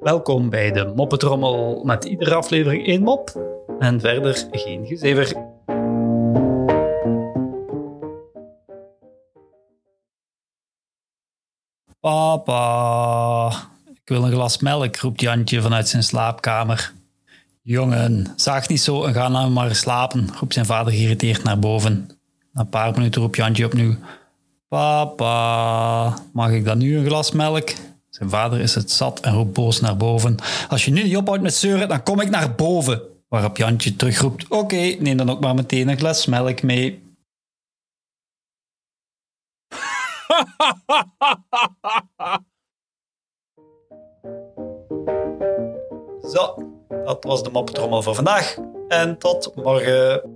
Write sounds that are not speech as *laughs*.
Welkom bij de Moppetrommel met iedere aflevering één mop en verder geen gezever. Papa, ik wil een glas melk, roept Jantje vanuit zijn slaapkamer. Jongen, zaag niet zo en ga nou maar slapen, roept zijn vader geïrriteerd naar boven. Na een paar minuten roept Jantje opnieuw. Papa, mag ik dan nu een glas melk? Zijn vader is het zat en roept boos naar boven. Als je nu niet ophoudt met zeuren, dan kom ik naar boven. Waarop Jantje terugroept. Oké, neem dan ook maar meteen een glas melk mee. *laughs* Zo, dat was de moppetrommel voor vandaag. En tot morgen.